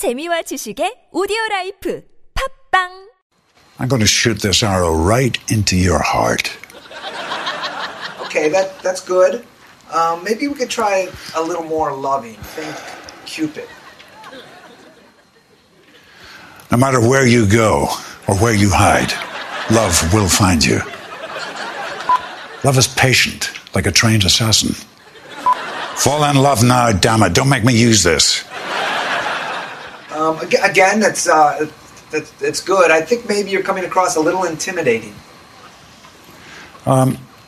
재미와 지식의 오디오 라이프 팝빵 I'm going to shoot this arrow right into your heart. Okay, that that's good. Um, maybe we could try a little more loving. Think Cupid. No matter where you go or where you hide, love will find you. Love is patient, like a trained assassin. Fall in love now, damn it. Don't make me use this. Um, again, that's uh, that's that's good. I think maybe you're coming across a little intimidating.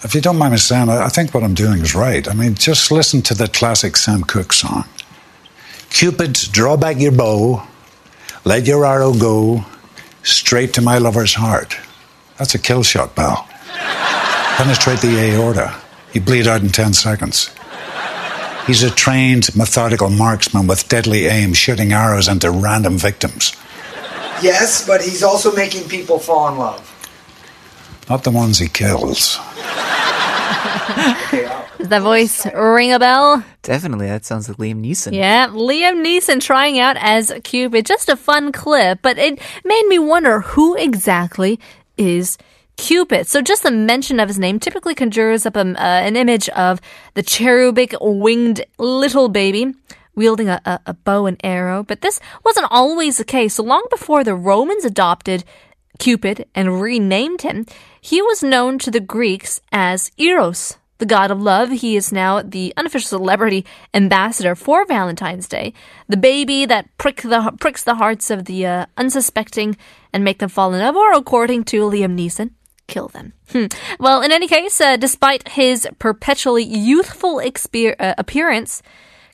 If you don't mind me saying, I I think what I'm doing is right. I mean, just listen to the classic Sam Cooke song. Cupid, draw back your bow, let your arrow go straight to my lover's heart. That's a kill shot, pal. Penetrate the aorta. You bleed out in 10 seconds. He's a trained, methodical marksman with deadly aim, shooting arrows into random victims. Yes, but he's also making people fall in love. Not the ones he kills. Does that voice ring a bell? Definitely, that sounds like Liam Neeson. Yeah, Liam Neeson trying out as Cupid. Just a fun clip, but it made me wonder who exactly is Cupid. So just the mention of his name typically conjures up um, uh, an image of the cherubic winged little baby wielding a, a, a bow and arrow. But this wasn't always the case. So long before the Romans adopted Cupid and renamed him, he was known to the Greeks as Eros, the god of love. He is now the unofficial celebrity ambassador for Valentine's Day, the baby that prick the, pricks the hearts of the uh, unsuspecting and make them fall in love, or according to Liam Neeson, kill them. Hmm. Well, in any case, uh, despite his perpetually youthful exper- uh, appearance,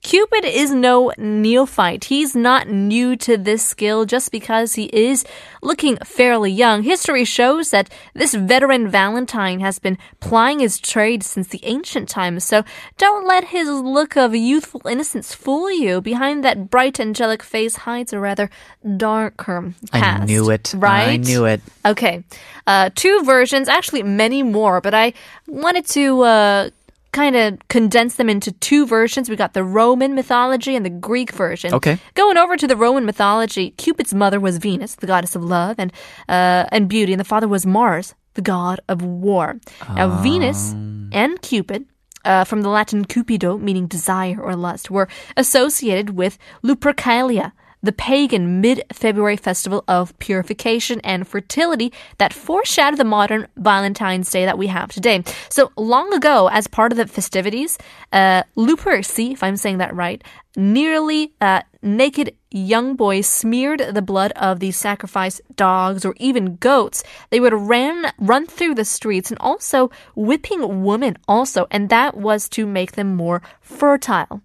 Cupid is no neophyte. He's not new to this skill just because he is looking fairly young. History shows that this veteran Valentine has been plying his trade since the ancient times, so don't let his look of youthful innocence fool you. Behind that bright angelic face hides a rather darker past. I knew it. Right? I knew it. Okay. Uh, two versions, actually many more, but I wanted to uh, kind of condense them into two versions. We got the Roman mythology and the Greek version. Okay. Going over to the Roman mythology, Cupid's mother was Venus, the goddess of love and uh, and beauty, and the father was Mars, the god of war. Now, Venus and Cupid. Uh, from the Latin cupido, meaning desire or lust, were associated with Lupercalia, the pagan mid February festival of purification and fertility that foreshadowed the modern Valentine's Day that we have today. So long ago, as part of the festivities, uh, Luperci, if I'm saying that right, nearly uh, naked young boys smeared the blood of these sacrificed dogs or even goats. They would ran run through the streets and also whipping women also, and that was to make them more fertile.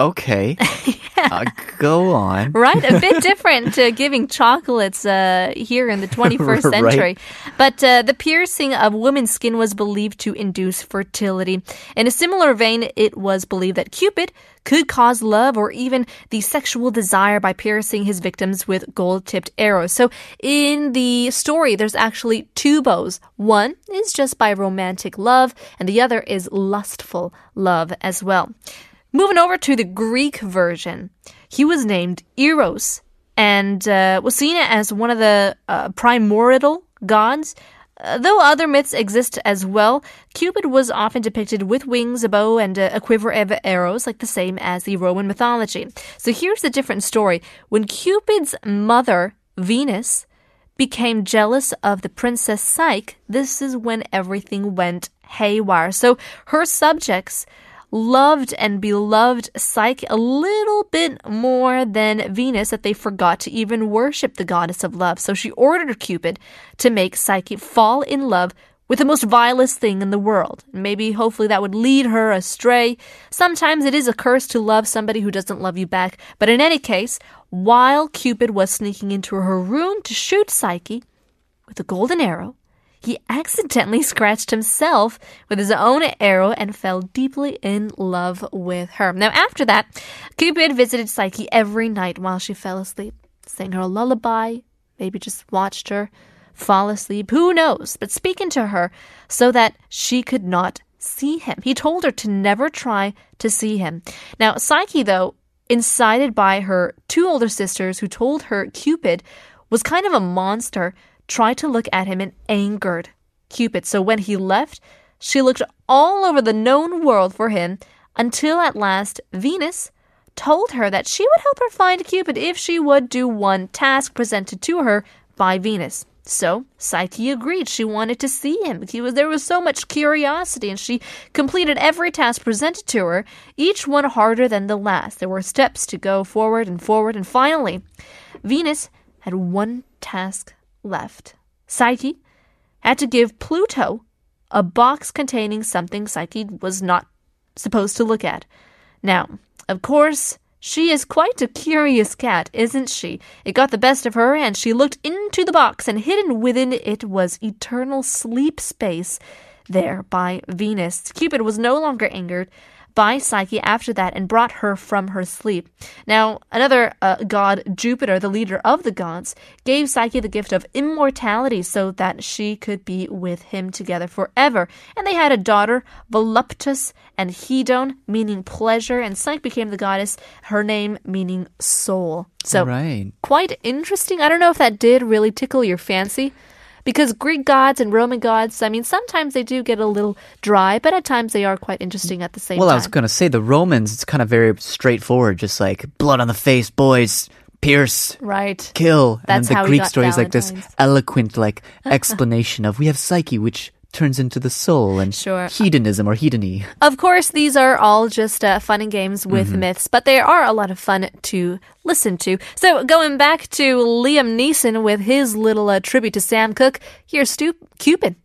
Okay. uh, go on. Right? A bit different to giving chocolates uh, here in the 21st Right. century. But uh, the piercing of women's skin was believed to induce fertility. In a similar vein, it was believed that Cupid could cause love or even the sexual desire by piercing his victims with gold tipped arrows. So in the story, there's actually two bows. One is just by romantic love, and the other is lustful love as well. Moving over to the Greek version, he was named Eros and uh, was seen as one of the uh, primordial gods. Uh, though other myths exist as well, Cupid was often depicted with wings, a bow, and a, a quiver of arrows, like the same as the Roman mythology. So here's the different story. When Cupid's mother, Venus, became jealous of the princess Psyche, this is when everything went haywire. So her subjects loved and beloved Psyche a little bit more than Venus that they forgot to even worship the goddess of love. So she ordered Cupid to make Psyche fall in love with the most vilest thing in the world. Maybe, hopefully, that would lead her astray. Sometimes it is a curse to love somebody who doesn't love you back. But in any case, while Cupid was sneaking into her room to shoot Psyche with a golden arrow, he accidentally scratched himself with his own arrow and fell deeply in love with her. Now, after that, Cupid visited Psyche every night while she fell asleep, sang her a lullaby, maybe just watched her fall asleep, who knows, but speaking to her so that she could not see him. He told her to never try to see him. Now, Psyche, though, incited by her two older sisters who told her Cupid was kind of a monster, tried to look at him and angered Cupid. So when he left, she looked all over the known world for him until at last Venus told her that she would help her find Cupid if she would do one task presented to her by Venus. So Psyche agreed. She wanted to see him. Was, there was so much curiosity, and she completed every task presented to her, each one harder than the last. There were steps to go forward and forward, and finally, Venus had one task left. Psyche had to give Pluto a box containing something Psyche was not supposed to look at. Now, of course, she is quite a curious cat, isn't she? It got the best of her, and she looked into the box, and hidden within it was eternal sleep space there by Venus. Cupid was no longer angered by Psyche after that and brought her from her sleep. Now, another uh, god, Jupiter, the leader of the gods, gave Psyche the gift of immortality so that she could be with him together forever. And they had a daughter, Voluptas and Hedon, meaning pleasure, and Psyche became the goddess, her name meaning soul. So, right. quite interesting. I don't know if that did really tickle your fancy because Greek gods and Roman gods, I mean, sometimes they do get a little dry, but at times they are quite interesting at the same well, time. Well, I was going to say the Romans, it's kind of very straightforward, just like blood on the face, boys, pierce, right. kill. That's and the Greek story is like this eloquent, like explanation of we have Psyche, which turns into the soul, and Sure. hedonism or hedony. Of course, these are all just uh, fun and games with Mm-hmm. myths, but they are a lot of fun to listen to. So, going back to Liam Neeson with his little uh, tribute to Sam Cooke, here's Stu- Cupid.